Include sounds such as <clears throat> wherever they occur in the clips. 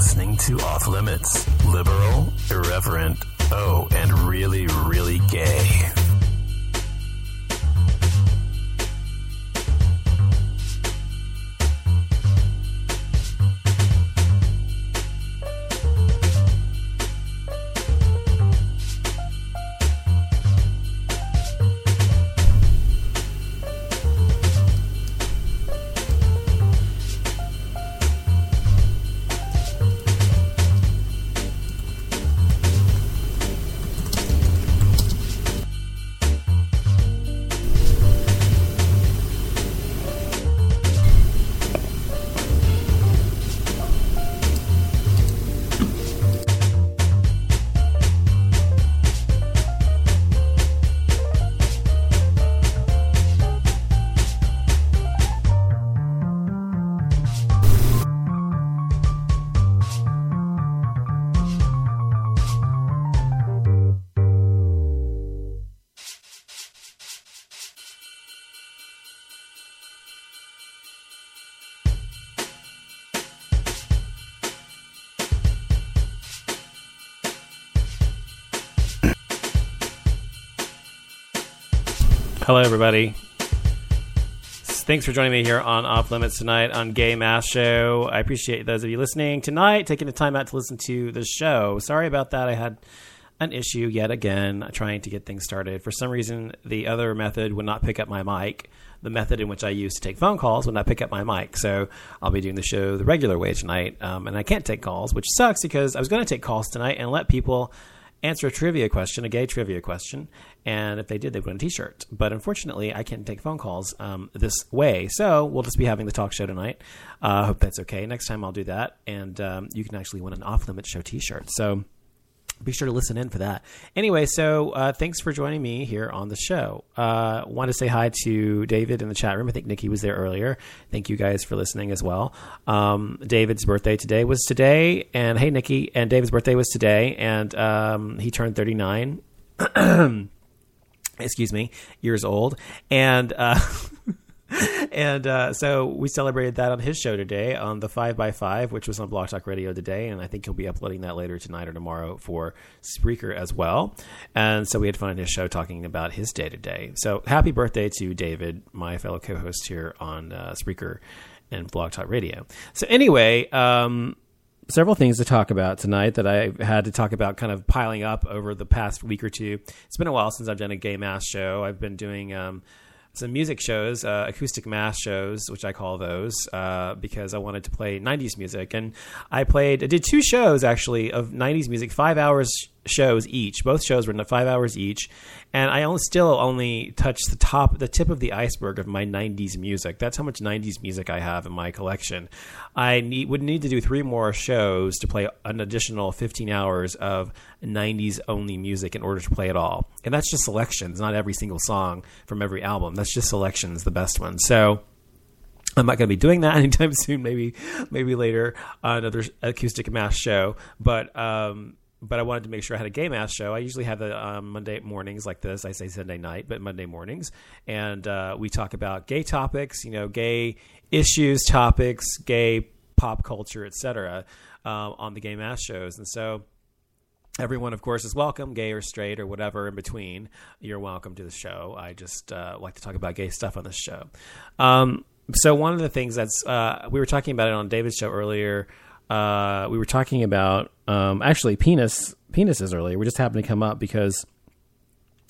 Listening to Off Limits, liberal, irreverent, oh, and really, really gay. Hello, everybody. Thanks for joining me here on Off Limits tonight on Gay Mass Show. I appreciate those of you listening tonight, taking the time out to listen to the show. Sorry about that. I had an issue yet again trying to get things started. For some reason, the other method would not pick up my mic. The method in which I use to take phone calls would not pick up my mic. So I'll be doing the show the regular way tonight. Um, and I can't take calls, which sucks because I was going to take calls tonight and let people answer a trivia question, a gay trivia question, and if they did, they would win a T-shirt. But unfortunately, I can't take phone calls um, this way, so we'll just be having the talk show tonight. I uh, hope that's okay. Next time, I'll do that, and um, you can actually win an off-limit show T-shirt. So be sure to listen in for that. Anyway, so uh, thanks for joining me here on the show. Uh, Want to say hi to David in the chat room. I think Nikki was there earlier. Thank you guys for listening as well. Um, David's birthday today was today, and hey, Nikki, and David's birthday was today, and um, he turned thirty nine. <clears throat> excuse me, years old, and. Uh, <laughs> <laughs> and uh, so we celebrated that on his show today on the 5x5, which was on Blog Talk Radio today. And I think he'll be uploading that later tonight or tomorrow for Spreaker as well. And so we had fun on his show talking about his day to day. So happy birthday to David, my fellow co host here on uh, Spreaker and Blog Talk Radio. So, anyway, um, several things to talk about tonight that I had to talk about kind of piling up over the past week or two. It's been a while since I've done a gay mass show. I've been doing um, some music shows, uh, acoustic mass shows, which I call those, uh, because I wanted to play 90s music. And I played, I did two shows actually of 90s music, five hours shows each. Both shows were five hours each, and I only, still only touched the top, the tip of the iceberg of my '90s music. That's how much '90s music I have in my collection. I need, would need to do three more shows to play an additional 15 hours of '90s only music in order to play it all. And that's just selections, not every single song from every album. That's just selections, the best ones. So. I'm not going to be doing that <laughs> anytime soon. Maybe, maybe later uh, another acoustic mass show. But um, but I wanted to make sure I had a gay mass show. I usually have the um, Monday mornings like this. I say Sunday night, but Monday mornings, and uh, we talk about gay topics, you know, gay issues, topics, gay pop culture, etc., uh, on the gay mass shows. And so, everyone, of course, is welcome, gay or straight or whatever in between. You're welcome to the show. I just uh, like to talk about gay stuff on this show. Um, so one of the things that's uh, we were talking about it on David's show earlier uh, we were talking about um, actually penis penises earlier. We just happened to come up because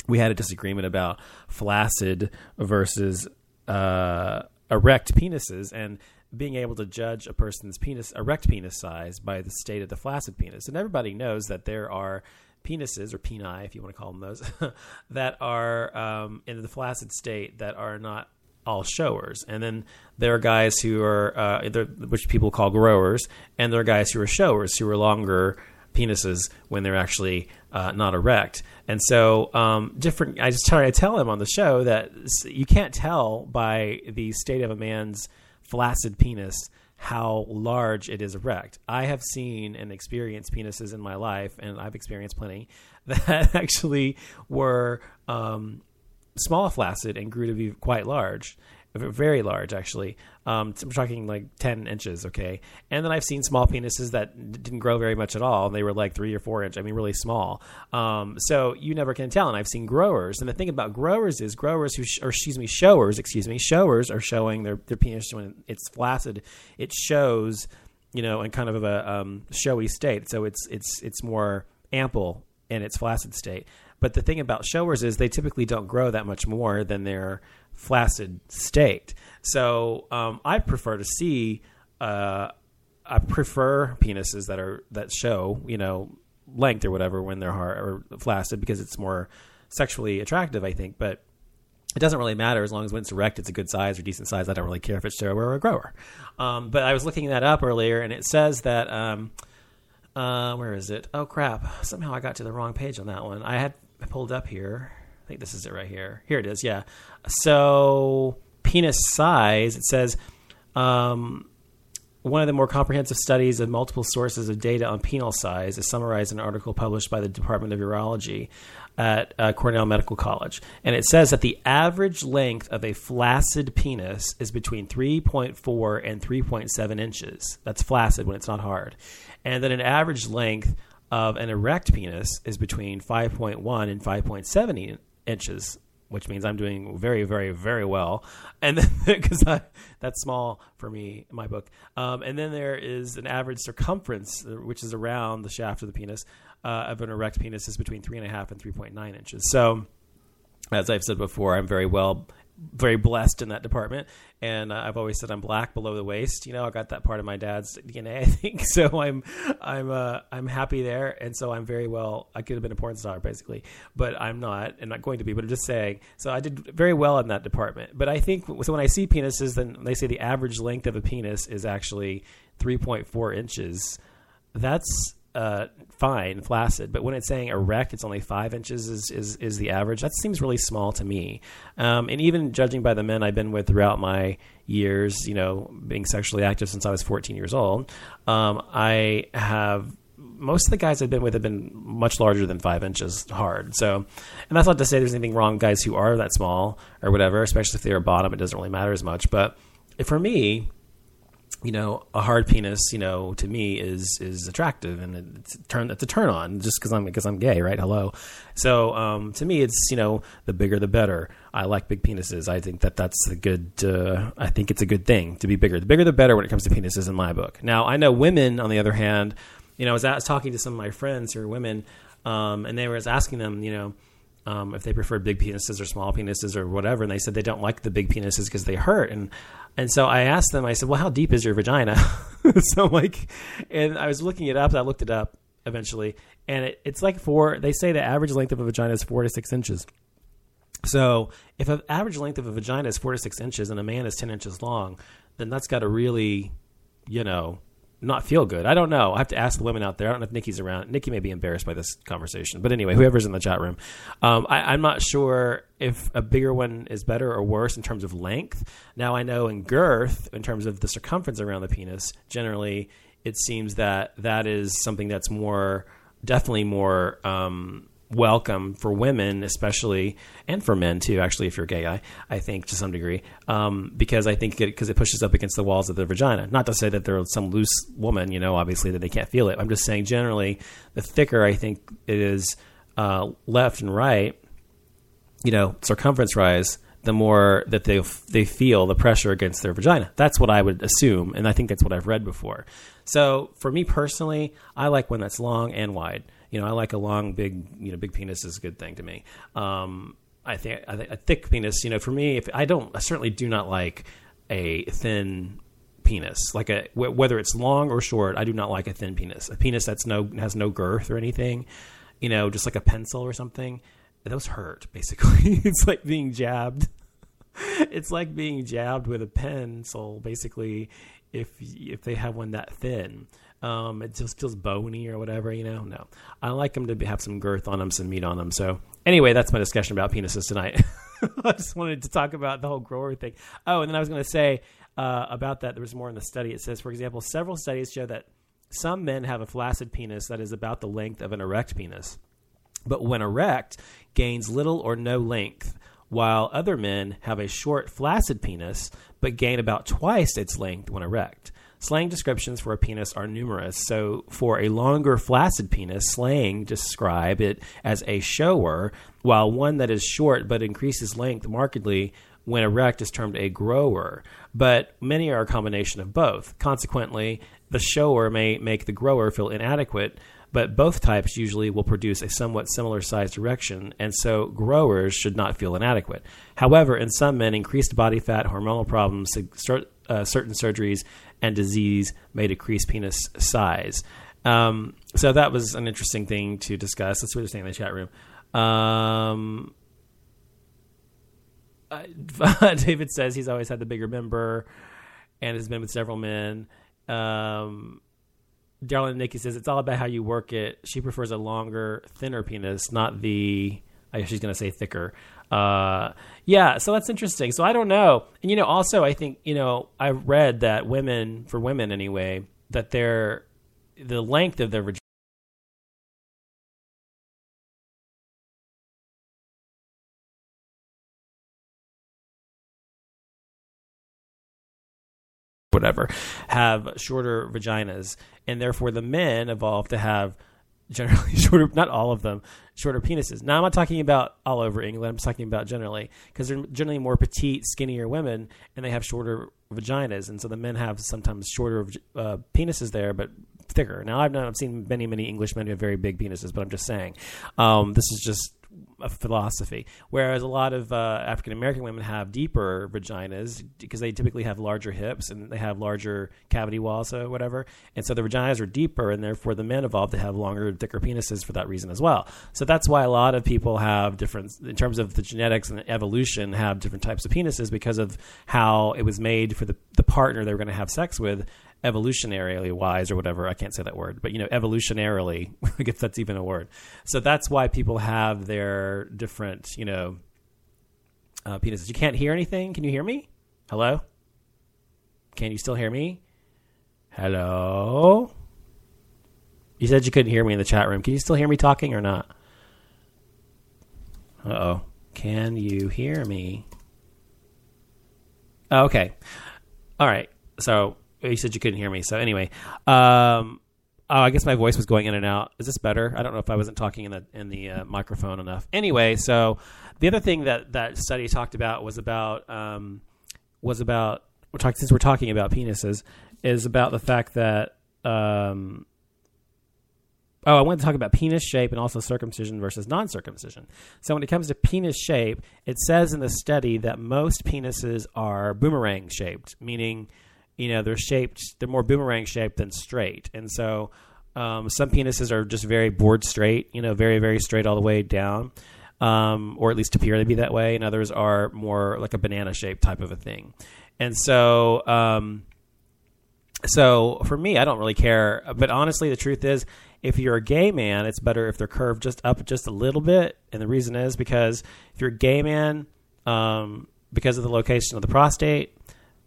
we had a disagreement about flaccid versus uh, erect penises and being able to judge a person's penis erect penis size by the state of the flaccid penis. And everybody knows that there are penises or peni, if you want to call them those, <laughs> that are um, in the flaccid state that are not all showers, and then there are guys who are uh, which people call growers, and there are guys who are showers who are longer penises when they're actually uh, not erect. And so, um, different. I just try to tell him on the show that you can't tell by the state of a man's flaccid penis how large it is erect. I have seen and experienced penises in my life, and I've experienced plenty <laughs> that actually were um, small flaccid and grew to be quite large very large actually. Um, I'm talking like 10 inches, okay. And then I've seen small penises that didn't grow very much at all, and they were like three or four inch. I mean, really small. Um, so you never can tell. And I've seen growers, and the thing about growers is growers who, sh- or excuse me, showers, excuse me, showers are showing their their penis when it's flaccid. It shows, you know, in kind of a um, showy state. So it's it's it's more ample in its flaccid state. But the thing about showers is they typically don't grow that much more than their flaccid state. So um, I prefer to see. Uh, I prefer penises that are that show you know length or whatever when they're hard or flaccid because it's more sexually attractive. I think, but it doesn't really matter as long as when it's erect, it's a good size or decent size. I don't really care if it's shower or a grower. Um, but I was looking that up earlier, and it says that um, uh, where is it? Oh crap! Somehow I got to the wrong page on that one. I had pulled up here I think this is it right here. Here it is. Yeah. So penis size. It says um, one of the more comprehensive studies of multiple sources of data on penile size is summarized in an article published by the Department of Urology at uh, Cornell Medical College. And it says that the average length of a flaccid penis is between 3.4 and 3.7 inches. That's flaccid when it's not hard. And then an average length of an erect penis is between 5.1 and 5.7 inches, which means I'm doing very, very, very well. And because <laughs> that's small for me in my book. Um, and then there is an average circumference, uh, which is around the shaft of the penis uh, of an erect penis, is between three and a half and three point nine inches. So, as I've said before, I'm very well very blessed in that department. And uh, I've always said I'm black below the waist. You know, I got that part of my dad's DNA, <laughs> I think. So I'm, I'm, uh, I'm happy there. And so I'm very well. I could have been a porn star basically, but I'm not, and not going to be. But I'm just saying. So I did very well in that department. But I think so. When I see penises, then they say the average length of a penis is actually 3.4 inches. That's uh, fine, flaccid. But when it's saying erect, it's only five inches is, is, is the average. That seems really small to me. Um, and even judging by the men I've been with throughout my years, you know, being sexually active since I was 14 years old, um, I have most of the guys I've been with have been much larger than five inches hard. So, and that's not to say there's anything wrong with guys who are that small or whatever, especially if they're bottom. It doesn't really matter as much. But for me, you know, a hard penis, you know, to me is is attractive and it's turn it's a turn on just because I'm because I'm gay, right? Hello. So um, to me, it's you know, the bigger the better. I like big penises. I think that that's a good. Uh, I think it's a good thing to be bigger. The bigger the better when it comes to penises in my book. Now I know women, on the other hand, you know, I was, I was talking to some of my friends who are women, um, and they were asking them, you know. Um, if they prefer big penises or small penises or whatever, and they said they don't like the big penises because they hurt. And and so I asked them, I said, well, how deep is your vagina? <laughs> so like, and I was looking it up. I looked it up eventually, and it, it's like four. They say the average length of a vagina is four to six inches. So if an average length of a vagina is four to six inches and a man is ten inches long, then that's got to really, you know, not feel good. I don't know. I have to ask the women out there. I don't know if Nikki's around. Nikki may be embarrassed by this conversation, but anyway, whoever's in the chat room, um, I, am not sure if a bigger one is better or worse in terms of length. Now I know in girth, in terms of the circumference around the penis, generally it seems that that is something that's more, definitely more um, welcome for women, especially, and for men too. Actually, if you're a gay guy, I think to some degree, um, because I think because it, it, pushes up against the walls of the vagina. Not to say that there's some loose woman, you know, obviously that they can't feel it. I'm just saying generally, the thicker I think it is uh, left and right, you know, circumference rise. The more that they they feel the pressure against their vagina, that's what I would assume, and I think that's what I've read before. So for me personally, I like one that's long and wide you know, I like a long, big, you know, big penis is a good thing to me. Um, I think I a thick penis, you know, for me, if I don't, I certainly do not like a thin penis. Like a whether it's long or short, I do not like a thin penis. A penis that's no has no girth or anything you know, just like a pencil or something, those hurt. <laughs> Basically, it's like being jabbed. <laughs> it's like being jabbed with a pencil. Basically, if if they have one that thin. Um, it just feels bony or whatever, you know. No, I like them to have some girth on them, some meat on them. So anyway, that's my discussion about penises tonight. <laughs> I just wanted to talk about the whole grower thing. Oh, and then I was going to say uh, about that. There was more in the study. It says, for example, several studies show that some men have a flaccid penis that is about the length of an erect penis, but when erect, gains little or no length while other men have a short, flaccid penis but gain about twice its length when erect. Slang descriptions for a penis are numerous. So, for a longer flaccid penis, slang describe it as a shower, while one that is short but increases length markedly when erect is termed a grower. But many are a combination of both. Consequently, the shower may make the grower feel inadequate, but both types usually will produce a somewhat similar sized erection, and so growers should not feel inadequate. However, in some men, increased body fat, hormonal problems, uh, certain surgeries, and disease may decrease penis size. Um, so that was an interesting thing to discuss. That's what they're saying in the chat room. Um, uh, <laughs> David says he's always had the bigger member and has been with several men. Um, Darlene Nikki says it's all about how you work it. She prefers a longer, thinner penis, not the. I guess she's going to say thicker. Uh, yeah, so that's interesting. So I don't know. And you know, also I think you know I read that women, for women anyway, that their the length of their whatever have shorter vaginas and therefore the men evolved to have generally <laughs> shorter not all of them shorter penises. Now i'm not talking about all over england. I'm talking about generally because they're generally more petite skinnier women and they have shorter vaginas. And so the men have sometimes shorter uh, penises there but thicker. Now i've, not, I've seen many many english men who have very big penises but i'm just saying um, this is just a philosophy. Whereas a lot of uh, African American women have deeper vaginas because they typically have larger hips and they have larger cavity walls or whatever. And so the vaginas are deeper, and therefore the men evolved to have longer, thicker penises for that reason as well. So that's why a lot of people have different, in terms of the genetics and the evolution, have different types of penises because of how it was made for the, the partner they were going to have sex with evolutionarily wise or whatever. I can't say that word, but you know, evolutionarily, <laughs> I guess that's even a word. So that's why people have their different, you know, uh, penises. You can't hear anything. Can you hear me? Hello? Can you still hear me? Hello? You said you couldn't hear me in the chat room. Can you still hear me talking or not? Uh oh. Can you hear me? Oh, okay. All right. So you said you couldn't hear me. So anyway, um, oh, I guess my voice was going in and out. Is this better? I don't know if I wasn't talking in the in the uh, microphone enough. Anyway, so the other thing that that study talked about was about um, was about we're talking since we're talking about penises is about the fact that um, oh, I want to talk about penis shape and also circumcision versus non circumcision. So, when it comes to penis shape, it says in the study that most penises are boomerang shaped, meaning you know they're shaped they're more boomerang shaped than straight. And so um, some penises are just very board straight you know very very straight all the way down um, or at least appear to be that way and others are more like a banana shaped type of a thing. And so um, so for me i don't really care but honestly the truth is if you're a gay man it's better if they're curved just up just a little bit and the reason is because if you're a gay man um, because of the location of the prostate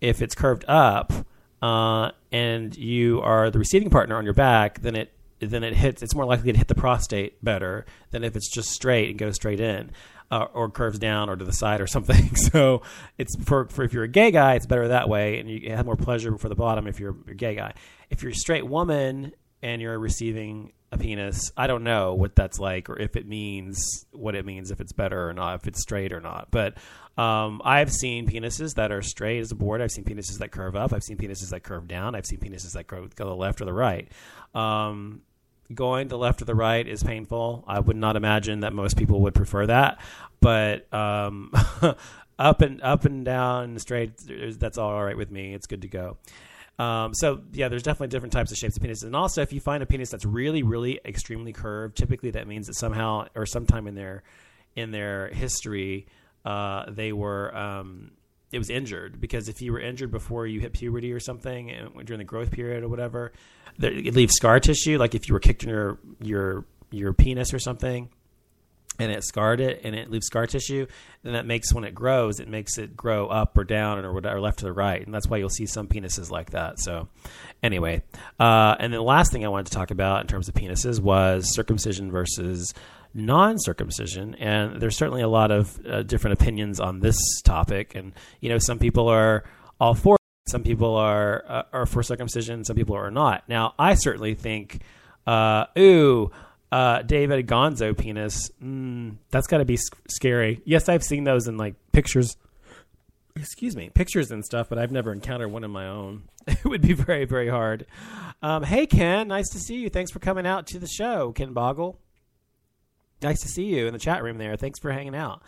if it's curved up uh, and you are the receiving partner on your back, then it then it hits. It's more likely to hit the prostate better than if it's just straight and goes straight in. Uh, or curves down or to the side or something. <laughs> So it's for, for if you're a gay guy, it's better that way, and you have more pleasure for the bottom if you're a gay guy. If you're a straight woman and you're receiving a penis, I don't know what that's like or if it means what it means, if it's better or not, if it's straight or not. But um, I've seen penises that are straight as a board. I've seen penises that curve up. I've seen penises that curve down. I've seen penises that go, to the left or the right. Um, going to the left or the right is painful. I would not imagine that most people would prefer that, but um, <laughs> up and up and down straight, that's all right with me. It's good to go. Um, so yeah, there's definitely different types of shapes of penises, and also if you find a penis that's really, really extremely curved, typically that means that somehow or sometime in their in their history uh, they were um, it was injured because if you were injured before you hit puberty or something and during the growth period or whatever, it leaves scar tissue. Like if you were kicked in your your your penis or something, and it scarred it and it leaves scar tissue, then that makes when it grows, it makes it grow up or down or whatever, left to the right, and that's why you'll see some penises like that. So, anyway, uh, and then the last thing I wanted to talk about in terms of penises was circumcision versus non-circumcision, and there's certainly a lot of uh, different opinions on this topic. And you know, some people are all for, it, some people are uh, are for circumcision, some people are not. Now, I certainly think, uh, ooh. Uh, David Gonzo penis. Mm, that's got to be sc- scary. Yes, I've seen those in like pictures. Excuse me, pictures and stuff, but I've never encountered one of my own. <laughs> It would be very, very hard. Um, hey, Ken, nice to see you. Thanks for coming out to the show, Ken Boggle nice to see you in the chat room there. Thanks for hanging out.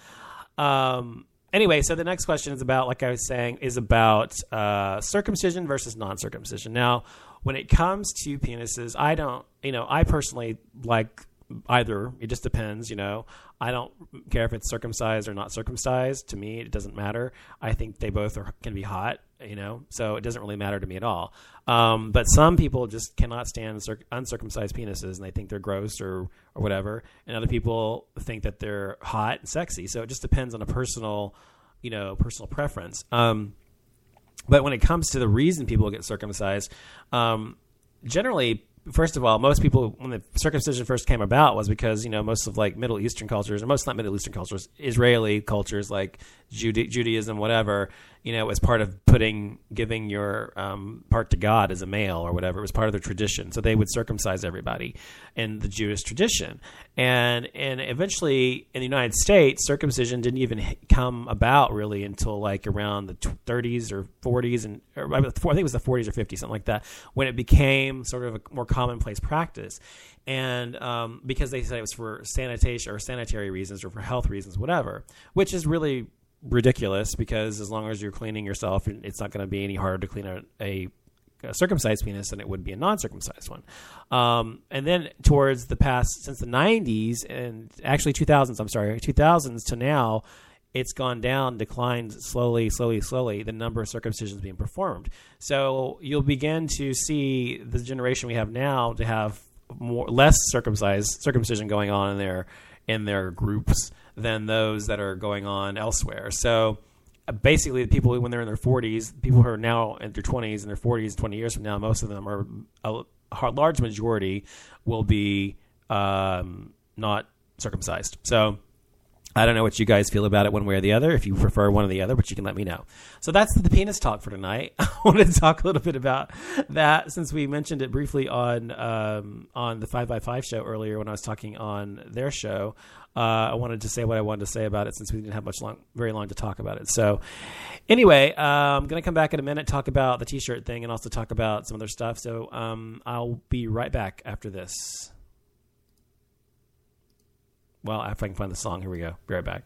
Um, anyway, so the next question is about, like I was saying, is about uh, circumcision versus non-circumcision. Now, when it comes to penises, I don't, you know, I personally like either. It just depends, you know. I don't care if it's circumcised or not circumcised. To me, it doesn't matter. I think they both are, can be hot, you know, so it doesn't really matter to me at all. Um, but some people just cannot stand uncircumcised penises and they think they're gross or, or whatever. And other people think that they're hot and sexy. So it just depends on a personal, you know, personal preference. Um, but when it comes to the reason people get circumcised, um, generally first of all, most people when the circumcision first came about was because you know most of like Middle Eastern cultures, or most not Middle Eastern cultures, Israeli cultures like Judaism, whatever, you know, as part of putting giving your um, part to God as a male or whatever. It was part of their tradition, so they would circumcise everybody in the Jewish tradition, and and eventually in the United States, circumcision didn't even come about really until like around the 30s or 40s, and or I think it was the 40s or 50s, something like that, when it became sort of a more commonplace practice and um, because they said it was for sanitation or sanitary reasons or for health reasons, whatever, which is really ridiculous because as long as you're cleaning yourself, it's not going to be any harder to clean a, a, a, circumcised penis than it would be a non-circumcised one. Um, and then towards the past, since the 90s and actually 2000s, I'm sorry, 2000s to now, it's gone down, declined slowly, slowly, slowly, the number of circumcisions being performed. So you'll begin to see the generation we have now to have more less circumcised circumcision going on in their in their groups than those that are going on elsewhere. So basically, the people when they're in their 40s, people who are now in their 20s and their 40s, 20 years from now, most of them are a, large majority will be um, not circumcised. So I don't know what you guys feel about it one way or the other. If you prefer one or the other, but you can let me know. So that's the penis talk for tonight. <laughs> I wanted to talk a little bit about that since we mentioned it briefly on um, on the Five by Five show earlier when I was talking on their show. Uh, I wanted to say what I wanted to say about it since we didn't have much long, very long to talk about it. So, anyway, uh, I'm going to come back in a minute, talk about the T-shirt thing, and also talk about some other stuff. So, um, I'll be right back after this. Well, if I can find the song, here we go. Be right back.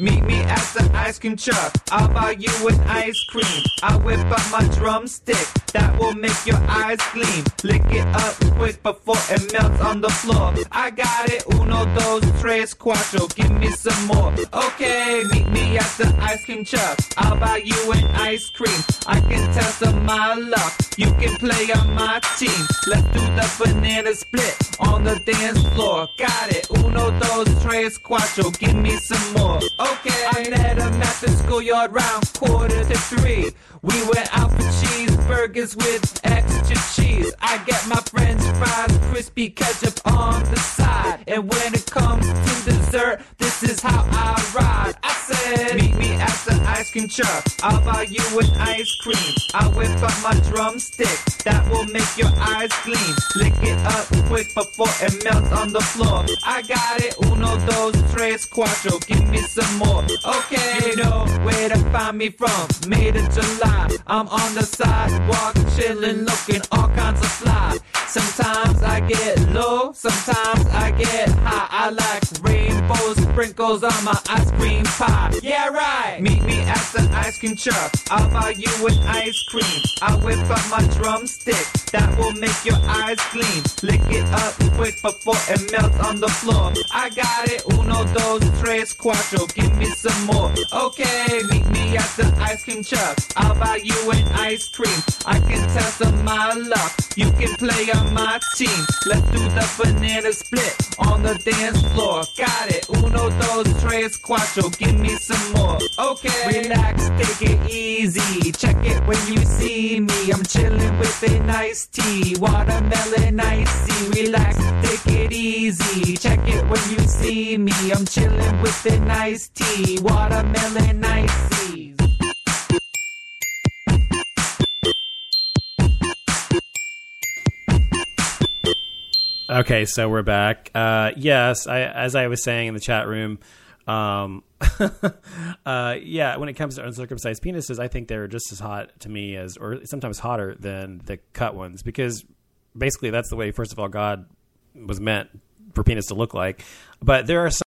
Meet me at the ice cream truck. I'll buy you an ice cream. I whip up my drumstick. That will make your eyes gleam. Lick it up quick before it melts on the floor. I got it. Uno, dos, tres, cuatro. Give me some more. Okay, meet me at the ice cream truck. I'll buy you an ice cream. I can test my luck. You can play on my team. Let's do the banana split on the dance floor. Got it. Uno, dos, tres, cuatro. Give me some more. Okay okay. I met him at the schoolyard round quarter to three. We went out for cheeseburgers with extra cheese. I get my french fries, crispy ketchup on the side. And when I'll buy you an ice cream. I whip up my drumstick. That will make your eyes gleam. Lick it up quick before it melts on the floor. I got it. Uno, dos, tres, cuatro. Give me some more. Okay, you know where to find me from. Made in July. I'm on the sidewalk, chillin', looking all kinds of fly. Sometimes I get low, sometimes I get high. I like rainbows, sprinkles on my ice cream pie. Yeah, right. Meet me at the ice cream truck. I'll buy you an ice cream. I whip up my drumstick. That will make your eyes gleam. Lick it up quick before it melts on the floor. I got it. Uno, dos, tres, cuatro. Give me some more. Okay, meet me at the ice cream truck. I'll buy you an ice cream. I can test on my luck. You can play on my team. Let's do the banana split on the dance floor. Got it. Uno, dos, tres, cuatro. Give me some more. Okay. Relax, take it easy. Check it when you see me. I'm chilling with a nice tea. Watermelon icy. Relax, take it easy. Check it when you see me. I'm chilling with a nice tea. Watermelon icy. Okay, so we're back. Uh, yes, I, as I was saying in the chat room, um, <laughs> uh, yeah, when it comes to uncircumcised penises, I think they're just as hot to me as, or sometimes hotter than the cut ones, because basically that's the way, first of all, God was meant for penis to look like. But there are some.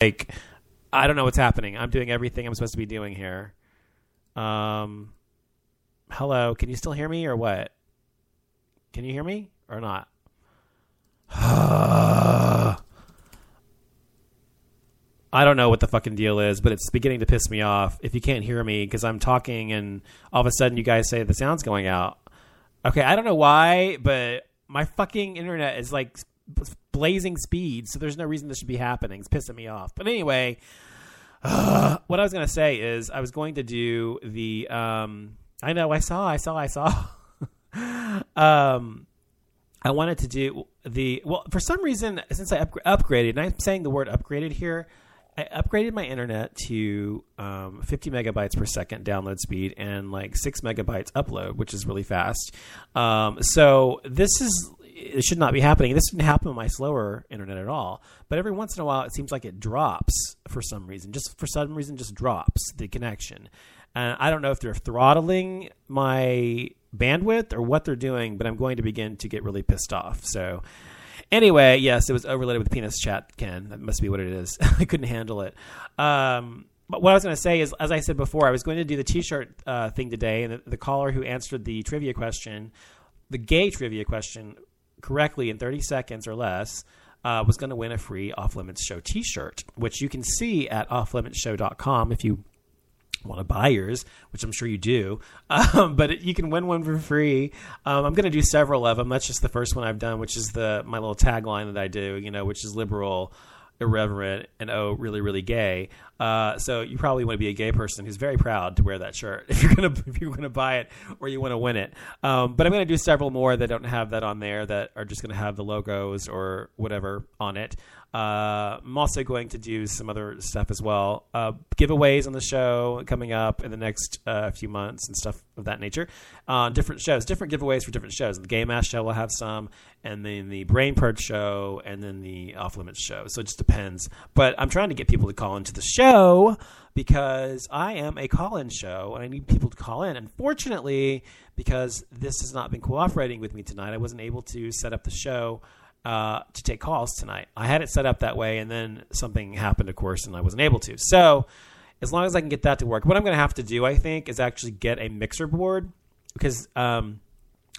Like I don't know what's happening. I'm doing everything I'm supposed to be doing here. Um, hello, can you still hear me or what? Can you hear me or not? <sighs> I don't know what the fucking deal is, but it's beginning to piss me off if you can't hear me because I'm talking and all of a sudden you guys say the sound's going out. Okay, I don't know why, but my fucking internet is like blazing speed, so there's no reason this should be happening. It's pissing me off. But anyway, uh, what I was going to say is I was going to do the. Um, I know, I saw, I saw, I saw. <laughs> um, I wanted to do the. Well, for some reason, since I up, upgraded, and I'm saying the word upgraded here, I upgraded my internet to um, 50 megabytes per second download speed and like six megabytes upload, which is really fast. Um, so this is it should not be happening. This didn't happen on my slower internet at all. But every once in a while, it seems like it drops for some reason. Just for some reason, just drops the connection. And I don't know if they're throttling my bandwidth or what they're doing, but I'm going to begin to get really pissed off. So Anyway, yes, it was overloaded with penis chat, Ken. That must be what it is. <laughs> I couldn't handle it. Um, but what I was going to say is, as I said before, I was going to do the T-shirt uh, thing today, and the, the caller who answered the trivia question, the gay trivia question, correctly in 30 seconds or less, uh, was going to win a free Off Limits Show T-shirt, which you can see at offlimitsshow.com if you want to buy yours, which I'm sure you do. <laughs> Um, but it, you can win one for free. Um, I'm going to do several of them. That's just the first one I've done, which is the my little tagline that I do. You know, which is liberal, irreverent, and oh, really, really gay. Uh, so you probably want to be a gay person who's very proud to wear that shirt <laughs> if you're gonna if you're gonna buy it or you want to win it. Um, but I'm to do several more that don't have that on there that are just to have the logos or whatever on it. Uh, I'm also going to do some other stuff as well. Uh, giveaways on the show coming up in the next uh, few months and stuff of that nature. Uh, different shows, different giveaways for different shows. The Gay Mass show will have some, and then the Brain Purge show, and then the Off Limits show. So it just depends. But I'm trying to get people to call into the show because I am a call-in show and I need people to call in. Unfortunately, because this has not been cooperating with me tonight, I wasn't able to set up the show uh, to take calls tonight. I had it set up that way, and then something happened, of course, and I wasn't able to. So, as long as I can get that to work, what I'm going to have to do, I think, is actually get a mixer board because, um,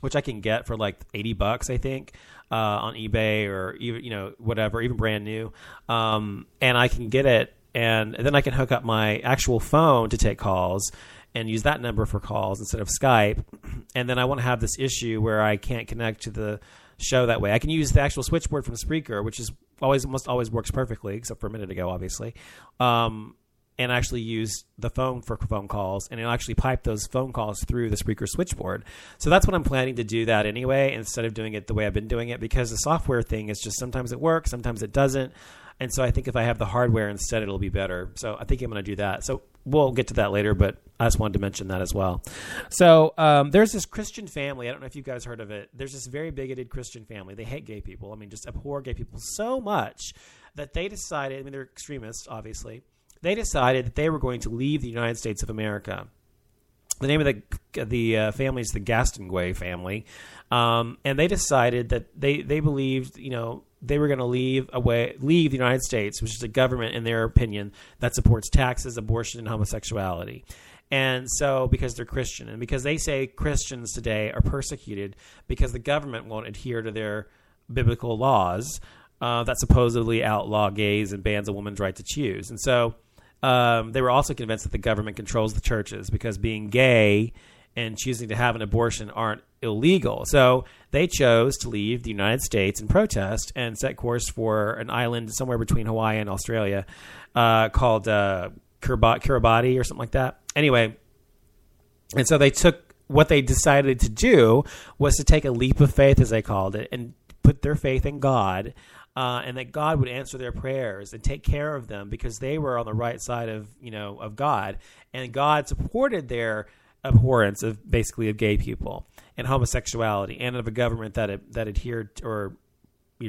which I can get for like 80 bucks, I think, uh, on eBay or even you know whatever, even brand new, um, and I can get it, and, then I can hook up my actual phone to take calls and use that number for calls instead of Skype. <clears throat> And then I want to have this issue where I can't connect to the show that way. I can use the actual switchboard from Spreaker, which is always almost always works perfectly, except for a minute ago, obviously. Um, and actually use the phone for phone calls, and it'll actually pipe those phone calls through the Spreaker switchboard. So that's what I'm planning to do that anyway, instead of doing it the way I've been doing it, because the software thing is just sometimes it works, sometimes it doesn't. And so I think if I have the hardware instead, it'll be better. So I think I'm going to do that. So we'll get to that later, but I just wanted to mention that as well. So um, there's this Christian family. I don't know if you guys heard of it. There's this very bigoted Christian family. They hate gay people. I mean, just abhor gay people so much that they decided. I mean, they're extremists, obviously. They decided that they were going to leave the United States of America. The name of the the uh, family is the Gastonguay family, um, and they decided that they they believed you know they were going to leave away leave the United States, which is a government in their opinion that supports taxes, abortion, and homosexuality. And so, because they're Christian, and because they say Christians today are persecuted because the government won't adhere to their biblical laws uh, that supposedly outlaw gays and bans a woman's right to choose. And so, um, they were also convinced that the government controls the churches because being gay and choosing to have an abortion aren't illegal. So they chose to leave the United States and protest and set course for an island somewhere between Hawaii and Australia uh, called uh, Kiribati or something like that. Anyway, and so they took what they decided to do was to take a leap of faith, as they called it, and put their faith in God uh, and that God would answer their prayers and take care of them because they were on the right side of you know of God, and God supported their abhorrence of basically of gay people and homosexuality and of a government that that adhered or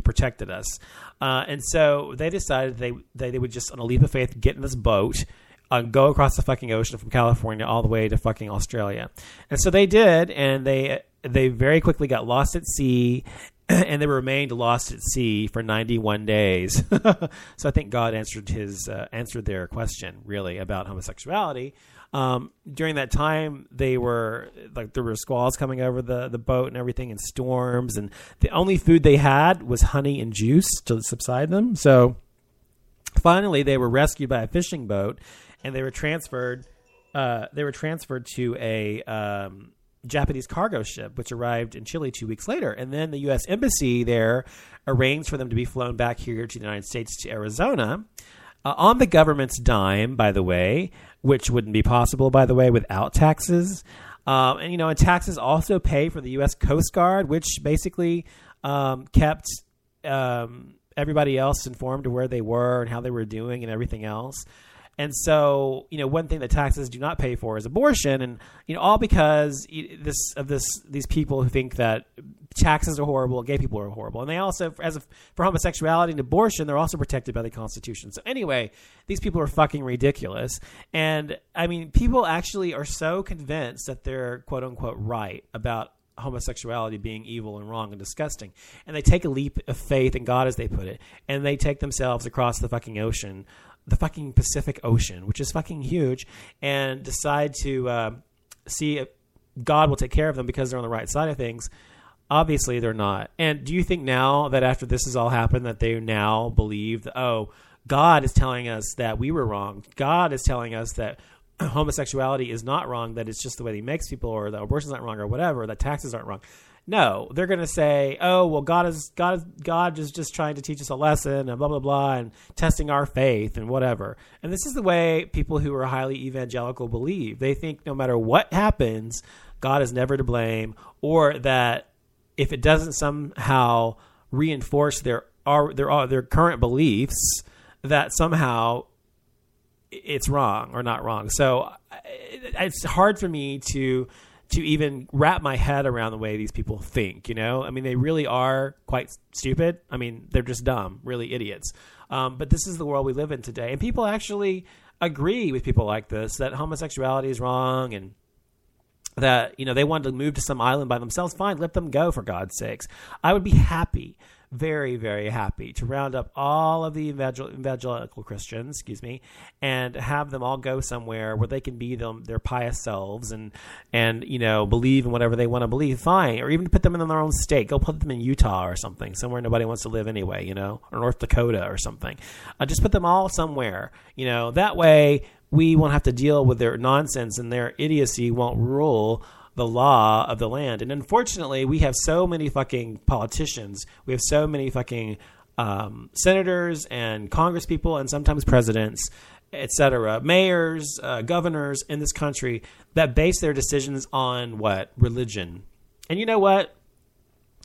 protected us. Uh, and so they decided they, they they would just on a leap of faith get in this boat. Uh, go across the fucking ocean from California all the way to fucking Australia, and so they did, and they they very quickly got lost at sea <clears throat> and they remained lost at sea for 91 days. <laughs> so I think God answered his uh, answered their question really about homosexuality. Um, during that time, they were like there were squalls coming over the the boat and everything, and storms, and the only food they had was honey and juice to subside them. So finally, they were rescued by a fishing boat, and they were transferred. Uh, they were transferred to a um, Japanese cargo ship, which arrived in Chile two weeks later. And then the U.S. Embassy there arranged for them to be flown back here to the United States to Arizona uh, on the government's dime, by the way, which wouldn't be possible, by the way, without taxes. Um, and, you know, and taxes also pay for the U.S. Coast Guard, which basically um, kept um, everybody else informed of where they were and how they were doing and everything else. And so, you know, one thing that taxes do not pay for is abortion, and you know, all because this of this these people who think that taxes are horrible, gay people are horrible, and they also, as a, for homosexuality and abortion, they're also protected by the Constitution. So anyway, these people are fucking ridiculous, and I mean, people actually are so convinced that they're quote unquote right about homosexuality being evil and wrong and disgusting. And they take a leap of faith in God, as they put it, and they take themselves across the fucking ocean the fucking Pacific Ocean, which is fucking huge, and decide to uh, see if God will take care of them because they're on the right side of things. Obviously, they're not. And do you think now that after this has all happened, that they now believe that, oh, God is telling us that we were wrong? God is telling us that <clears throat> homosexuality is not wrong, that it's just the way he makes people, or that abortion's not wrong, or whatever, that taxes aren't wrong. No, they're going to say, "Oh, well, God is God. God is just trying to teach us a lesson, and blah blah blah, and testing our faith and whatever." And this is the way people who are highly evangelical believe. They think no matter what happens, God is never to blame, or that if it doesn't somehow reinforce their are their uh, their current beliefs, that somehow it's wrong or not wrong. So uh, it's hard for me to to even wrap my head around the way these people think. You know, I mean, they really are quite stupid. I mean, they're just dumb, really idiots. Um, but this is the world we live in today, and people actually agree with people like this that homosexuality is wrong and that you know they wanted to move to some island by themselves fine let them go for god's sakes i would be happy very, very happy to round up all of the evangelical Christians, excuse me, and have them all go somewhere where they can be them their pious selves and and you know believe in whatever they want to believe. Fine, or even put them in their own state. Go put them in Utah or something, somewhere nobody wants to live anyway, you know, or North Dakota or something. Uh, just put them all somewhere, you know. That way we won't have to deal with their nonsense and their idiocy won't rule the law of the land. And unfortunately, we have so many fucking politicians. We have so many fucking um, senators and congresspeople and sometimes presidents, etc., mayors, uh, governors in this country that base their decisions on what religion. And you know what?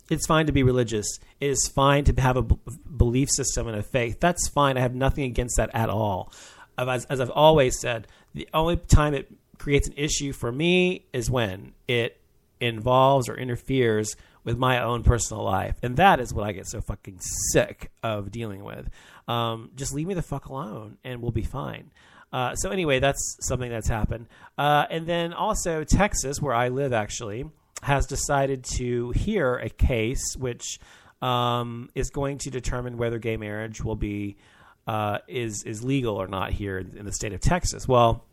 It's fine to be religious. It is fine to have a b- belief system and a faith. That's fine. I have nothing against that at all. As, as I've always said, the only time it creates an issue for me is when it involves or interferes with my own personal life. And that is what I get so fucking sick of dealing with. Um, just leave me the fuck alone and we'll be fine. Uh, so, anyway, that's something that's happened. Uh, and then also, Texas, where I live actually, has decided to hear a case which um, is going to determine whether gay marriage will be. Uh, is is legal or not here in the state of Texas? Well,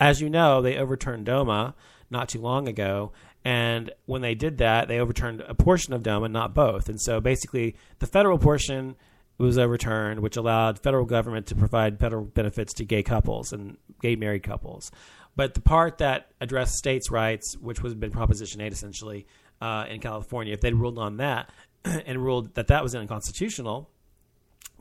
as you know, they overturned DOMA not too long ago, and when they did that, they overturned a portion of DOMA, not both. And so basically, the federal portion was overturned, which allowed federal government to provide federal benefits to gay couples and gay married couples. But the part that addressed states' rights, which was been Proposition 8 essentially uh, in California, if they'd ruled on that <clears throat> and ruled that that was unconstitutional,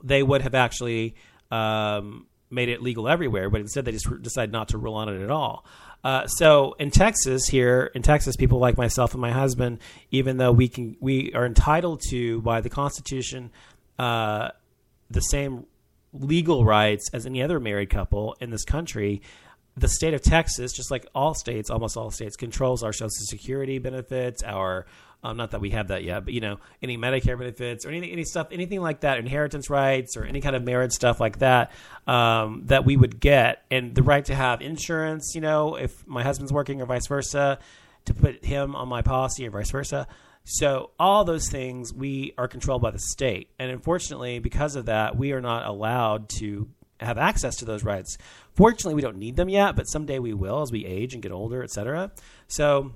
they would have actually um, made it legal everywhere. But instead, they just decided not to rule on it at all. Uh, so in Texas, here in Texas, people like myself and my husband, even though we can, we are entitled to by the Constitution uh, the same legal rights as any other married couple in this country. The state of Texas, just like all states, almost all states, controls our Social Security benefits, our um, not that we have that yet, but you know, any Medicare benefits or anything, any stuff, anything like that, inheritance rights or any kind of marriage stuff like that, um, that we would get, and the right to have insurance. You know, if my husband's working or vice versa, to put him on my policy or vice versa. So all those things we are controlled by the state, and unfortunately, because of that, we are not allowed to have access to those rights. Fortunately, we don't need them yet, but someday we will as we age and get older, etc. So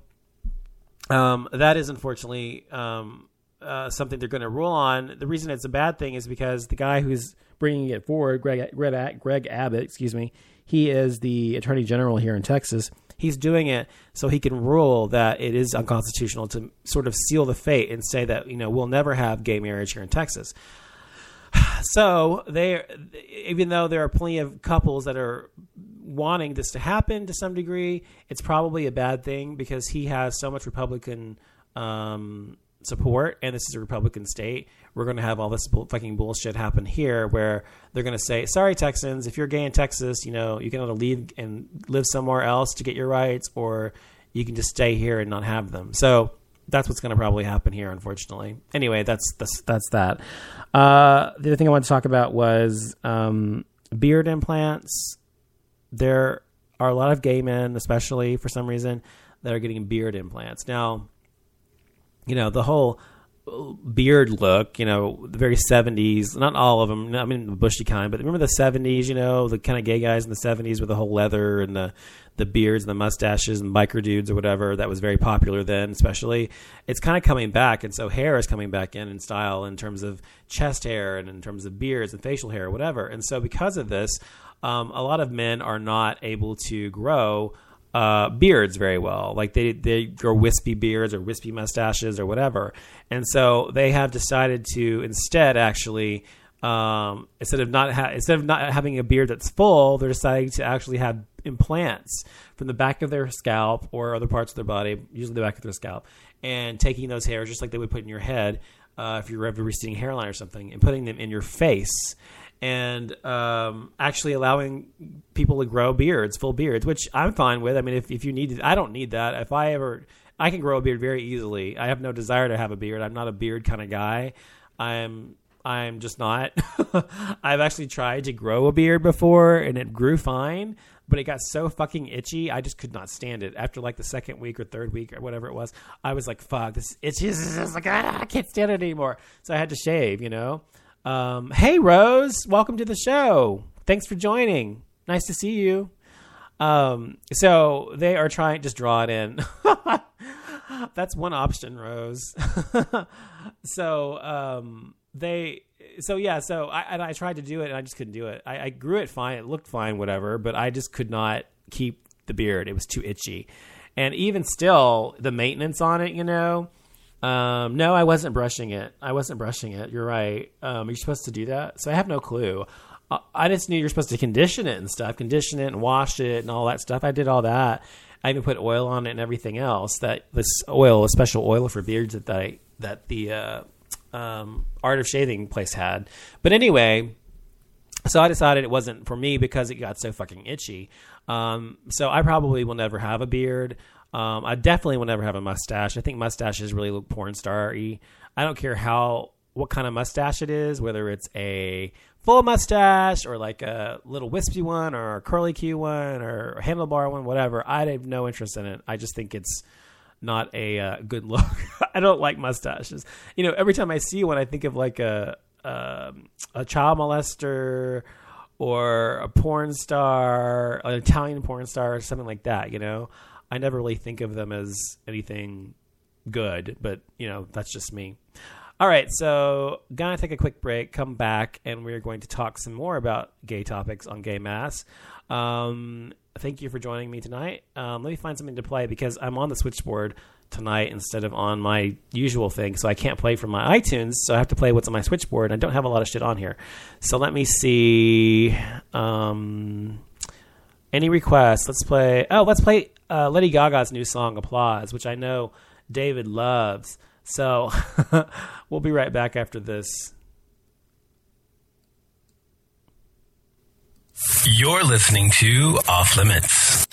um, that is unfortunately um, uh, something they're going to rule on. The reason it's a bad thing is because the guy who's bringing it forward, Greg, Greg, Greg Abbott, excuse me, he is the attorney general here in Texas. He's doing it so he can rule that it is unconstitutional to sort of seal the fate and say that you know we'll never have gay marriage here in Texas. So they, even though there are plenty of couples that are wanting this to happen to some degree, it's probably a bad thing because he has so much Republican um, support, and this is a Republican state. We're going to have all this fucking bullshit happen here, where they're going to say, "Sorry, Texans, if you're gay in Texas, you know you can either leave and live somewhere else to get your rights, or you can just stay here and not have them." So that's what's going to probably happen here, unfortunately. Anyway, that's that's that's that. Uh, the other thing I wanted to talk about was um, beard implants there are a lot of gay men, especially for some reason, that are getting beard implants. Now, you know, the whole beard look, you know, the very 70s, not all of them, I mean the bushy kind, but remember the 70s, you know, the kind of gay guys in the 70s with the whole leather and the the beards and the mustaches and biker dudes or whatever that was very popular then, especially. It's kind of coming back, and so hair is coming back in in style in terms of chest hair and in terms of beards and facial hair, or whatever. And so because of this, um, a lot of men are not able to grow uh, beards very well. Like they they grow wispy beards or wispy mustaches or whatever, and so they have decided to instead actually. Um, instead of not ha- instead of not having a beard that's full, they're deciding to actually have implants from the back of their scalp or other parts of their body, usually the back of their scalp, and taking those hairs just like they would put in your head uh, if you have a receding hairline or something, and putting them in your face and um, actually allowing people to grow beards, full beards, which I'm fine with. I mean, if, if you need, I don't need that. If I ever, I can grow a beard very easily. I have no desire to have a beard. I'm not a beard kind of guy. I'm I'm just not. <laughs> I've actually tried to grow a beard before and it grew fine, but it got so fucking itchy. I just could not stand it. After like the second week or third week or whatever it was, I was like, fuck, this itches. Like, ah, I can't stand it anymore. So I had to shave, you know? Um, hey, Rose, welcome to the show. Thanks for joining. Nice to see you. Um, so they are trying just draw it in. <laughs> That's one option, Rose. <laughs> so um, they, so yeah, so I and I tried to do it and I just couldn't do it. I, I grew it fine, it looked fine, whatever, but I just could not keep the beard. It was too itchy, and even still, the maintenance on it, you know Um, no, I wasn't brushing it. I wasn't brushing it. You're right. Um, you're supposed to do that, so I have no clue. I, just knew you're supposed to condition it and stuff, condition it and wash it and all that stuff. I did all that. I even put oil on it and everything else. That this oil, a special oil for beards that I, that the uh, um, Art of Shaving place had. But anyway, so I decided it wasn't for me because it got so fucking itchy. Um, so I probably will never have a beard. Um, I definitely will never have a mustache. I think mustaches really look porn star-y. I don't care how what kind of mustache it is, whether it's a full mustache or like a little wispy one or a curly Q one or a handlebar one, whatever. I have no interest in it. I just think it's not a uh, good <laughs> look. I don't like mustaches. You know, every time I see one, I think of like a um, a child molester or a porn star, an Italian porn star, or something like that. You know, I never really think of them as anything good, but you know, that's just me. All right, so gonna take a quick break, come back, and we're going to talk some more about gay topics on Gay Mass. Um, thank you for joining me tonight. Um, let me find something to play because I'm on the switchboard tonight instead of on my usual thing, so I can't play from my iTunes. So I have to play what's on my switchboard. I don't have a lot of shit on here, so let me see. Um, any requests? Let's play. Oh, let's play uh, Lady Gaga's new song "Applause," which I know David loves. So <laughs> we'll be right back after this. You're listening to Off Limits.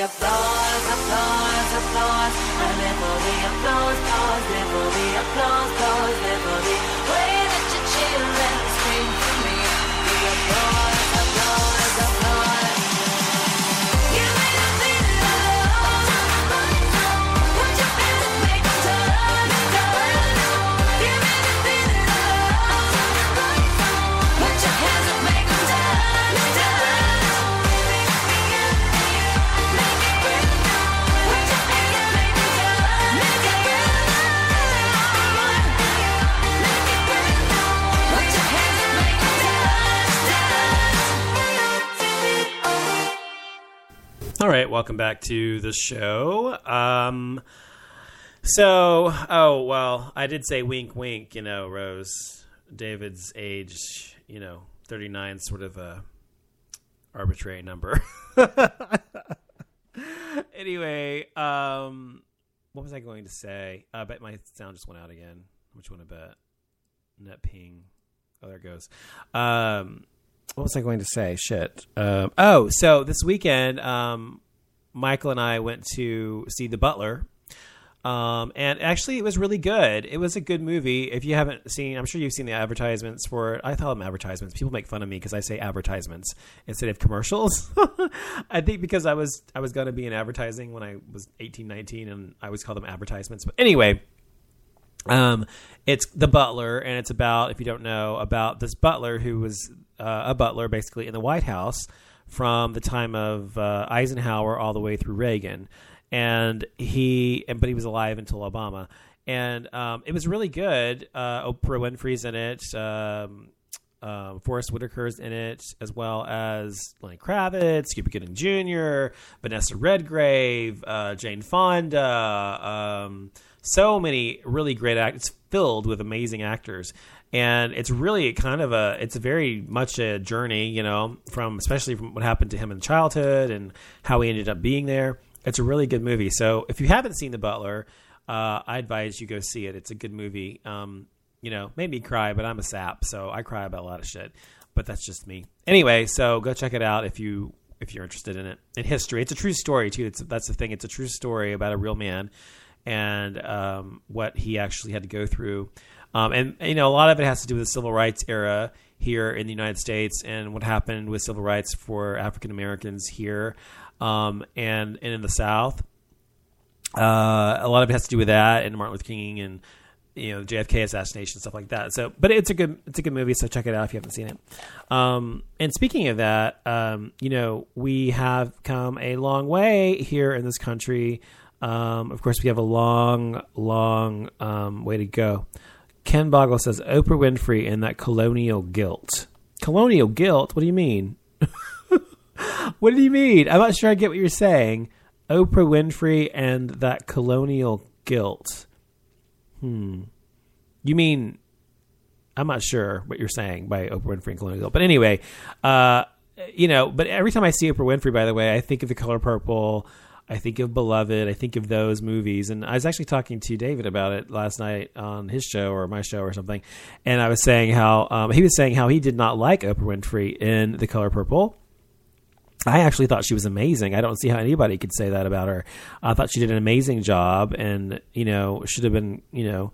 Applause, applause, applause. I live for the applause, applause, live for the applause, for right, welcome back to the show. Um, so, oh well, I did say wink, wink. You know, Rose, David's age, you know, thirty nine, sort of a arbitrary number. <laughs> anyway, um, what was I going to say? I bet my sound just went out again. Which one? I bet net ping. Oh, there it goes. Um, what was I going to say? Shit. Um, oh, so this weekend, um, Michael and I went to see The Butler. Um, and actually, it was really good. It was a good movie. If you haven't seen, I'm sure you've seen the advertisements for it. I call them advertisements. People make fun of me because I say advertisements instead of commercials. <laughs> I think because I was I was going to be in advertising when I was 18, 19, and I always call them advertisements. But anyway, um, it's the butler, and it's about if you don't know about this butler who was uh, a butler basically in the White House from the time of uh, Eisenhower all the way through Reagan, and he and but he was alive until Obama, and um, it was really good. Uh, Oprah Winfrey's in it. Um, um, Forest Whitaker's in it, as well as Lenny Kravitz, Cuba Gooding Jr., Vanessa Redgrave, uh, Jane Fonda. Um, so many really great actors. It's filled with amazing actors, and it's really kind of a. It's very much a journey, you know, from especially from what happened to him in childhood and how he ended up being there. It's a really good movie. So if you haven't seen The Butler, uh, I advise you go see it. It's a good movie. Um, you know, made me cry, but I'm a sap, so I cry about a lot of shit. But that's just me. Anyway, so go check it out if you if you're interested in it. In history, it's a true story too. It's, that's the thing. It's a true story about a real man and um, what he actually had to go through. Um, and you know, a lot of it has to do with the civil rights era here in the United States and what happened with civil rights for African Americans here um, and and in the South. Uh, a lot of it has to do with that and Martin Luther King and you know JFK assassination stuff like that. So, but it's a good it's a good movie. So check it out if you haven't seen it. Um, and speaking of that, um, you know we have come a long way here in this country. Um, of course, we have a long, long um, way to go. Ken Boggle says Oprah Winfrey and that colonial guilt. Colonial guilt? What do you mean? <laughs> what do you mean? I'm not sure I get what you're saying. Oprah Winfrey and that colonial guilt. Hmm. You mean I'm not sure what you're saying by Oprah Winfrey and colonial guilt. But anyway, uh, you know, but every time I see Oprah Winfrey, by the way, I think of the color purple. I think of Beloved. I think of those movies. And I was actually talking to David about it last night on his show or my show or something. And I was saying how um, he was saying how he did not like Oprah Winfrey in The Color Purple. I actually thought she was amazing. I don't see how anybody could say that about her. I thought she did an amazing job, and you know should have been you know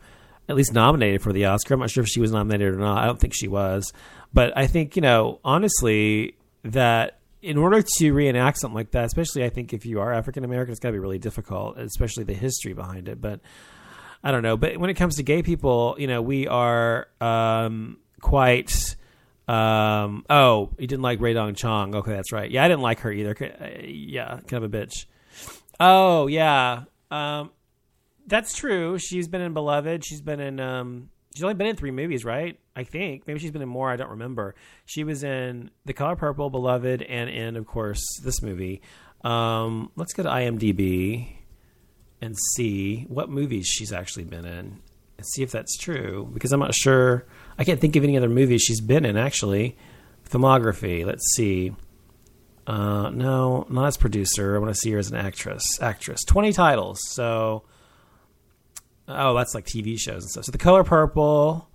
at least nominated for the Oscar. I'm not sure if she was nominated or not. I don't think she was, but I think you know honestly that in order to reenact something like that, especially I think if you are African American, it's got to be really difficult, especially the history behind it. But I don't know. But when it comes to gay people, you know, we are um, quite. Um, oh, you didn't like Rae Dawn Chong. Okay, that's right. Yeah, I didn't like her either. Uh, Yeah, kind of a bitch. Oh, yeah. Um, that's true. She's been in Beloved. She's been in. Um, she's only been in three movies, right? I think maybe she's been in more. I don't remember. She was in The Color Purple, Beloved, and in, of course, this movie. Um, let's go to IMDb and see what movies she's actually been in and see if that's true because I'm not sure. I can't think of any other movies she's been in actually. Filmography. Let's see. Uh, no, not as producer. I want to see her as an actress. Actress. Twenty titles. So, oh, that's like TV shows and stuff. So, The Color Purple,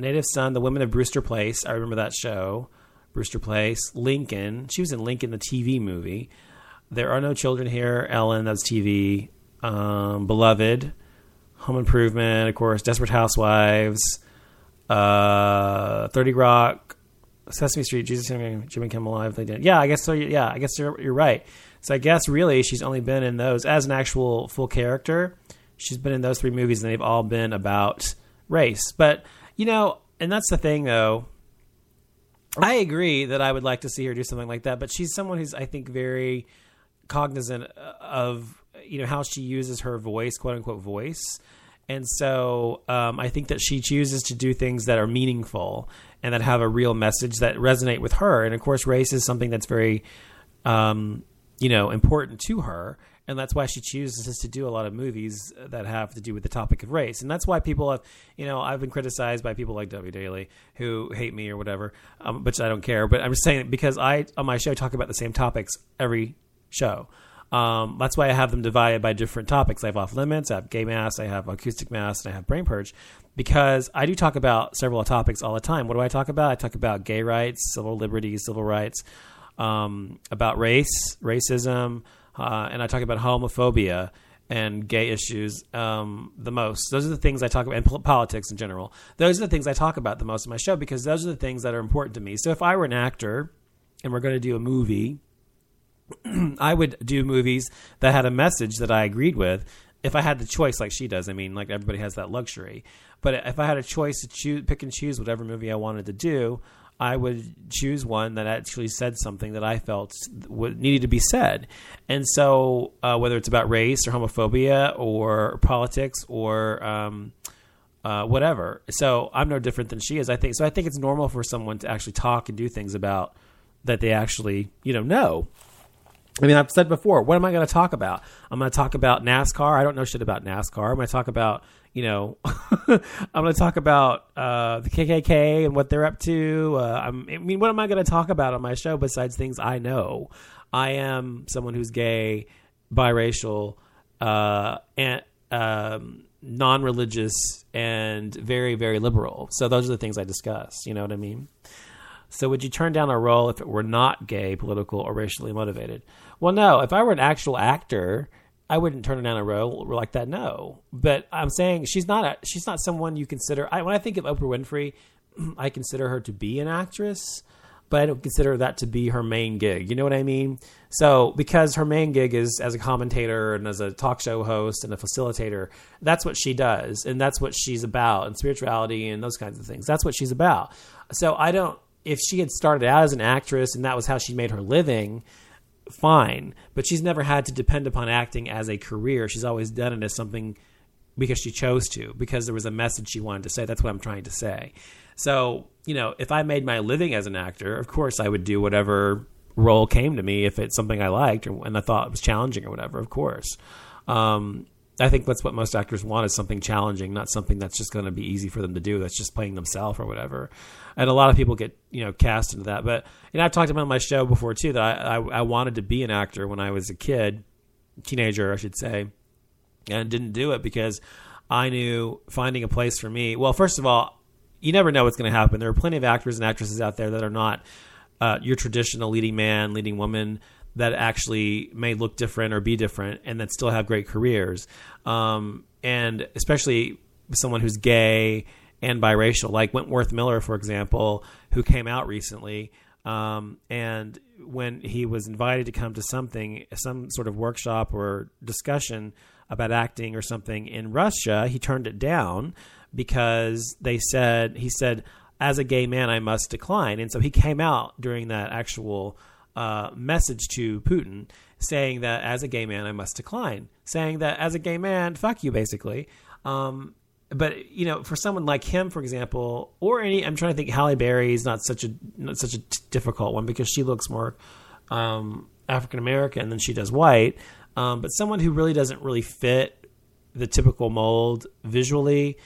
Native Son, The Women of Brewster Place. I remember that show. Brewster Place, Lincoln. She was in Lincoln, the TV movie. There are no children here. Ellen, that's TV. Um, Beloved, Home Improvement, of course. Desperate Housewives, uh, Thirty Rock, Sesame Street, Jesus, Jimmy, Kimmel Live. They did. Yeah, I guess so. Yeah, I guess you're, you're right. So I guess really she's only been in those as an actual full character. She's been in those three movies, and they've all been about race. But you know, and that's the thing, though. I agree that I would like to see her do something like that, but she's someone who's I think very cognizant of you know how she uses her voice, quote unquote voice, and so um, I think that she chooses to do things that are meaningful and that have a real message that resonate with her. And of course, race is something that's very um, you know, important to her. And that's why she chooses to do a lot of movies that have to do with the topic of race. And that's why people have, you know, I've been criticized by people like W. Daly who hate me or whatever, um, which I don't care. But I'm just saying because I, on my show, talk about the same topics every show. Um, that's why I have them divided by different topics. I have off limits, I have gay mass, I have acoustic mass, and I have brain purge because I do talk about several topics all the time. What do I talk about? I talk about gay rights, civil liberties, civil rights, um, about race, racism, uh, and I talk about homophobia and gay issues um, the most. Those are the things I talk about, and pol- politics in general. Those are the things I talk about the most in my show because those are the things that are important to me. So if I were an actor and we're going to do a movie, <clears throat> I would do movies that had a message that I agreed with. If I had the choice, like she does, I mean, like everybody has that luxury. But if I had a choice to choose, pick and choose whatever movie I wanted to do, I would choose one that actually said something that I felt needed to be said. And so, uh, whether it's about race or homophobia or politics or um, uh, whatever, so I'm no different than she is. I think so. I think it's normal for someone to actually talk and do things about that they actually, you know, know. I mean, I've said before, what am I going to talk about? I'm going to talk about NASCAR. I don't know shit about NASCAR. I'm going to talk about, you know, <laughs> I'm going to talk about uh, the KKK and what they're up to. Uh, I mean, what am I going to talk about on my show besides things I know? I am someone who's gay, biracial, uh, and um, non-religious, and very, very liberal. So those are the things I discuss. You know what I mean? So would you turn down a role if it were not gay, political, or racially motivated? Well, no. If I were an actual actor, I wouldn't turn her down a role like that. No, but I'm saying she's not. A, she's not someone you consider. I, when I think of Oprah Winfrey, <clears throat> I consider her to be an actress, but I don't consider that to be her main gig. You know what I mean? So because her main gig is as a commentator and as a talk show host and a facilitator, that's what she does, and that's what she's about, and spirituality and those kinds of things. That's what she's about. So I don't if she had started out as an actress and that was how she made her living, fine. But she's never had to depend upon acting as a career. She's always done it as something because she chose to, because there was a message she wanted to say. That's what I'm trying to say. So, you know, if I made my living as an actor, of course I would do whatever role came to me if it's something I liked or, and I thought was challenging or whatever, of course. Um, I think that's what most actors want is something challenging, not something that's just going to be easy for them to do. That's just playing themselves or whatever. And a lot of people get you know cast into that. But know, I've talked about my show before too that I, I, I wanted to be an actor when I was a kid, teenager, I should say, and didn't do it because I knew finding a place for me. Well, first of all, you never know what's going to happen. There are plenty of actors and actresses out there that are not uh, your traditional leading man, leading woman that actually may look different or be different and that still have great careers. Um, and especially someone who's gay and biracial, like Wentworth Miller, for example, who came out recently. Um, and when he was invited to come to something, some sort of workshop or discussion about acting or something in Russia, he turned it down because they said, he said, as a gay man, I must decline. And so he came out during that actual uh, message to Putin saying that as a gay man, I must decline, saying that as a gay man, fuck you, basically. Um, but you know, for someone like him, for example, or any, I'm trying to think. Halle Berry is not such a not such a t- difficult one because she looks more um, African American than she does white. Um, but someone who really doesn't really fit the typical mold visually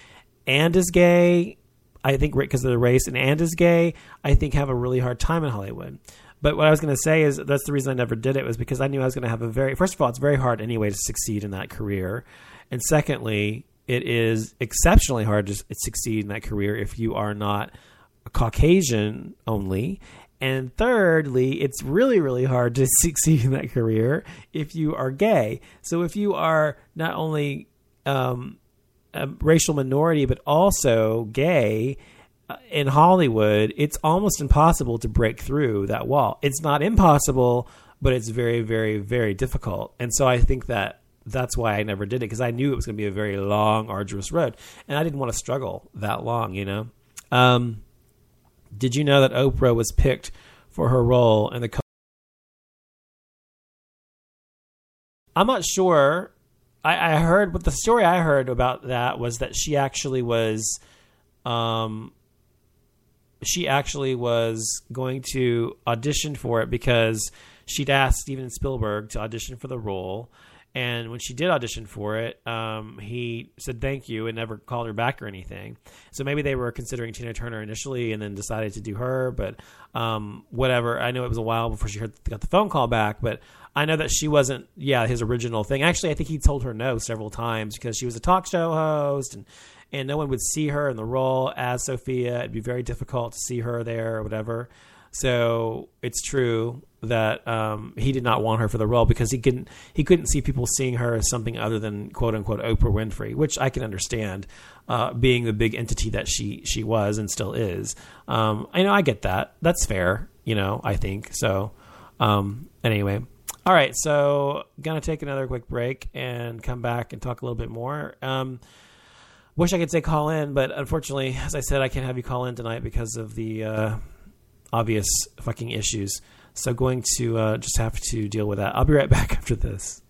and is gay, I think because of the race and and is gay, I think have a really hard time in Hollywood. But what I was going to say is that's the reason I never did it was because I knew I was going to have a very first of all it's very hard anyway to succeed in that career, and secondly it is exceptionally hard to succeed in that career if you are not Caucasian only. And thirdly, it's really, really hard to <laughs> succeed in that career if you are gay. So if you are not only um, a racial minority but also gay uh, in Hollywood, it's almost impossible to break through that wall. It's not impossible, but it's very, very, very difficult. And so I think that that's why I never did it because I knew it was going to be a very long, arduous road, and I didn't want to struggle that long. You know. Um, did you know that Oprah was picked for her role in the? I'm not sure. I, I heard, but the story I heard about that was that she actually was, um, she actually was going to audition for it because she'd asked Steven Spielberg to audition for the role. And when she did audition for it, um, he said thank you and never called her back or anything. So maybe they were considering Tina Turner initially and then decided to do her. But um, whatever. I know it was a while before she heard, got the phone call back. But I know that she wasn't, yeah, his original thing. Actually, I think he told her no several times because she was a talk show host and and no one would see her in the role as Sofia. It'd be very difficult to see her there or whatever. So it's true that um, he did not want her for the role because he couldn't he couldn't see people seeing her as something other than quote unquote Oprah Winfrey, which I can understand, uh, being the big entity that she she was and still is. Um, I know I get that. That's fair. You know, I think so. Um, anyway, all right. So gonna take another quick break and come back and talk a little bit more. Um, wish I could say call in, but unfortunately, as I said, I can't have you call in tonight because of the uh, obvious fucking issues. So going to uh, just have to deal with that. I'll be right back <laughs> after this.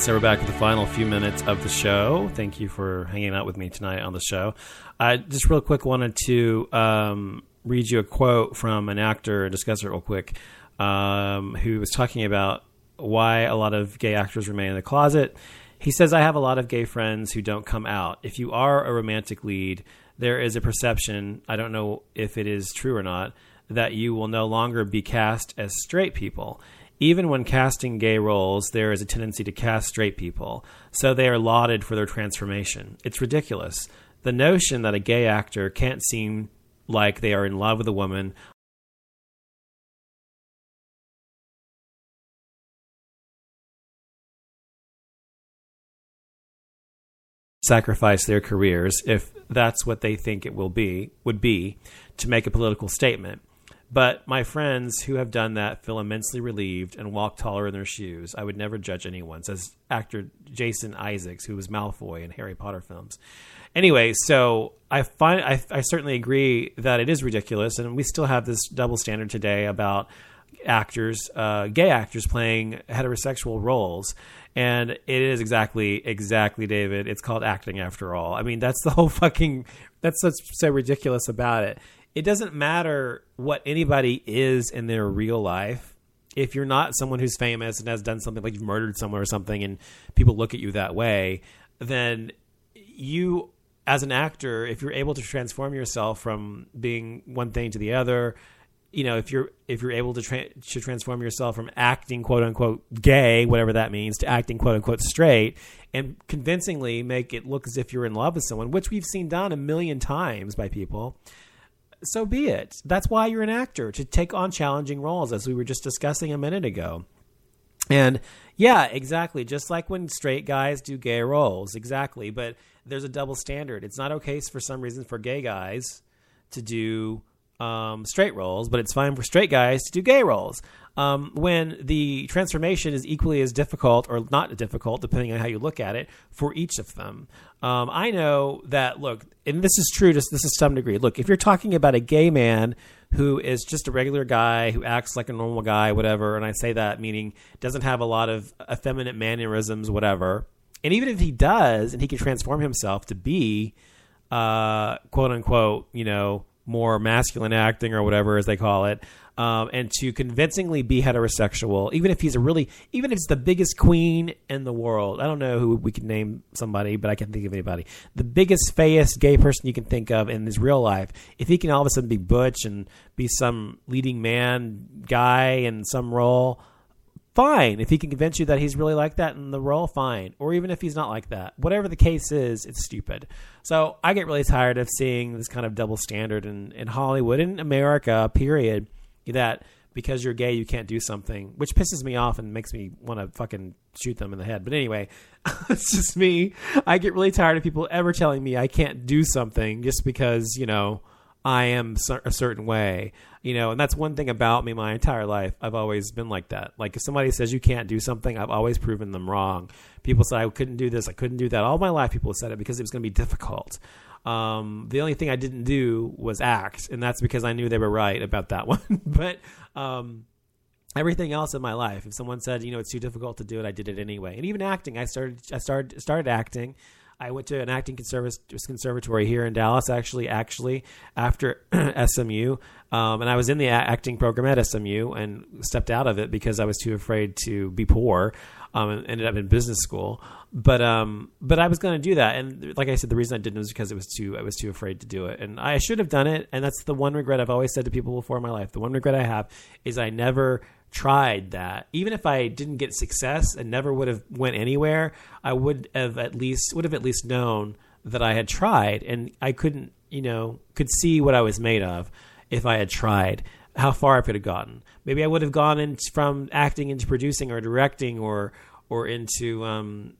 Right, so we're back with the final few minutes of the show. Thank you for hanging out with me tonight on the show. I just real quick wanted to um, read you a quote from an actor and discuss it real quick, um, who was talking about why a lot of gay actors remain in the closet. He says, I have a lot of gay friends who don't come out. If you are a romantic lead, there is a perception, I don't know if it is true or not, that you will no longer be cast as straight people. Even when casting gay roles, there is a tendency to cast straight people, so they are lauded for their transformation. It's ridiculous. The notion that a gay actor can't seem like they are in love with a woman sacrifice their careers if that's what they think it will be would be to make a political statement but my friends who have done that feel immensely relieved and walk taller in their shoes. I would never judge anyone, says actor Jason Isaacs, who was Malfoy in Harry Potter films. Anyway, so I find I, I certainly agree that it is ridiculous, and we still have this double standard today about actors, uh, gay actors playing heterosexual roles. And it is exactly, exactly, David. It's called acting after all. I mean, that's the whole fucking, that's what's so ridiculous about it. It doesn't matter what anybody is in their real life. If you're not someone who's famous and has done something like you've murdered someone or something and people look at you that way, then you as an actor, if you're able to transform yourself from being one thing to the other, you know, if you're if you're able to tra- to transform yourself from acting quote unquote gay, whatever that means, to acting quote unquote straight, and convincingly make it look as if you're in love with someone, which we've seen done a million times by people, so be it. That's why you're an actor to take on challenging roles, as we were just discussing a minute ago. And yeah, exactly. Just like when straight guys do gay roles, exactly. But there's a double standard. It's not okay for some reason for gay guys to do um, straight roles, but it's fine for straight guys to do gay roles. Um, when the transformation is equally as difficult or not difficult, depending on how you look at it, for each of them. Um, I know that, look, and this is true to this is some degree. Look, if you're talking about a gay man who is just a regular guy who acts like a normal guy, whatever, and I say that meaning doesn't have a lot of effeminate mannerisms, whatever, and even if he does and he can transform himself to be, uh, quote unquote, you know, more masculine acting or whatever as they call it, um, and to convincingly be heterosexual, even if he's a really, even if it's the biggest queen in the world. I don't know who we could name somebody, but I can't think of anybody. The biggest, fayest gay person you can think of in his real life. If he can all of a sudden be butch and be some leading man guy in some role, fine. If he can convince you that he's really like that in the role, fine. Or even if he's not like that. Whatever the case is, it's stupid. So I get really tired of seeing this kind of double standard in, in Hollywood, in America, period, that because you're gay, you can't do something, which pisses me off and makes me want to fucking shoot them in the head. But anyway, <laughs> it's just me. I get really tired of people ever telling me I can't do something just because, you know, I am a certain way, you know, and that's one thing about me my entire life. I've always been like that. Like if somebody says you can't do something, I've always proven them wrong. People said I couldn't do this, I couldn't do that. All my life, people have said it because it was going to be difficult. Um, the only thing I didn't do was act, and that's because I knew they were right about that <laughs> one. but um, everything else in my life, if someone said, you know, it's too difficult to do it, I did it anyway. And even acting, I started, I started, started acting. I went to an acting conserv- conservatory here in Dallas, actually, actually after <clears throat> SMU, um, and I was in the acting program at SMU and stepped out of it because I was too afraid to be poor. Um, and ended up in business school, but um, but I was going to do that, and like I said, the reason I didn't was because it was too I was too afraid to do it, and I should have done it, and that's the one regret I've always said to people before in my life. The one regret I have is I never tried that. Even if i didn't get success and never would have went anywhere i would have at least would have at least known that i had tried and i couldn't you know could see what i was made of if i had tried. How far i could have gotten. Maybe i would have gone in from acting into producing or directing or or into um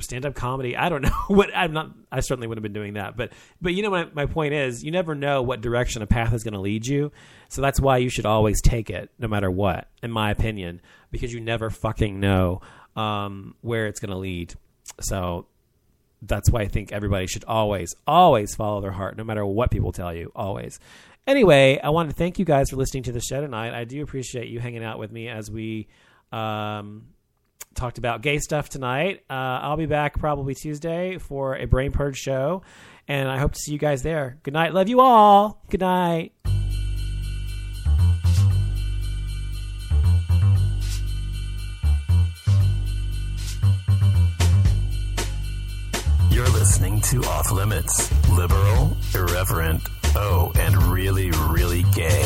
stand-up comedy. I don't <laughs> know what i'm not i certainly wouldn't have been doing that but but you know my, my point is? You never know what direction a path is going to lead you. So that's why you should always take it no matter what in my opinion because you never fucking know um, where it's going to lead. So that's why i think everybody should always always follow their heart no matter what people tell you always. Anyway i want to thank you guys for listening to the show tonight. I do appreciate you hanging out with me as we um, talked about gay stuff tonight. Uh, I'll be back probably Tuesday for a Brain Purge show, and I hope to see you guys there. Good night. Love you all. Good night. You're listening to Off Limits. Liberal, irreverent, oh, and really, really gay.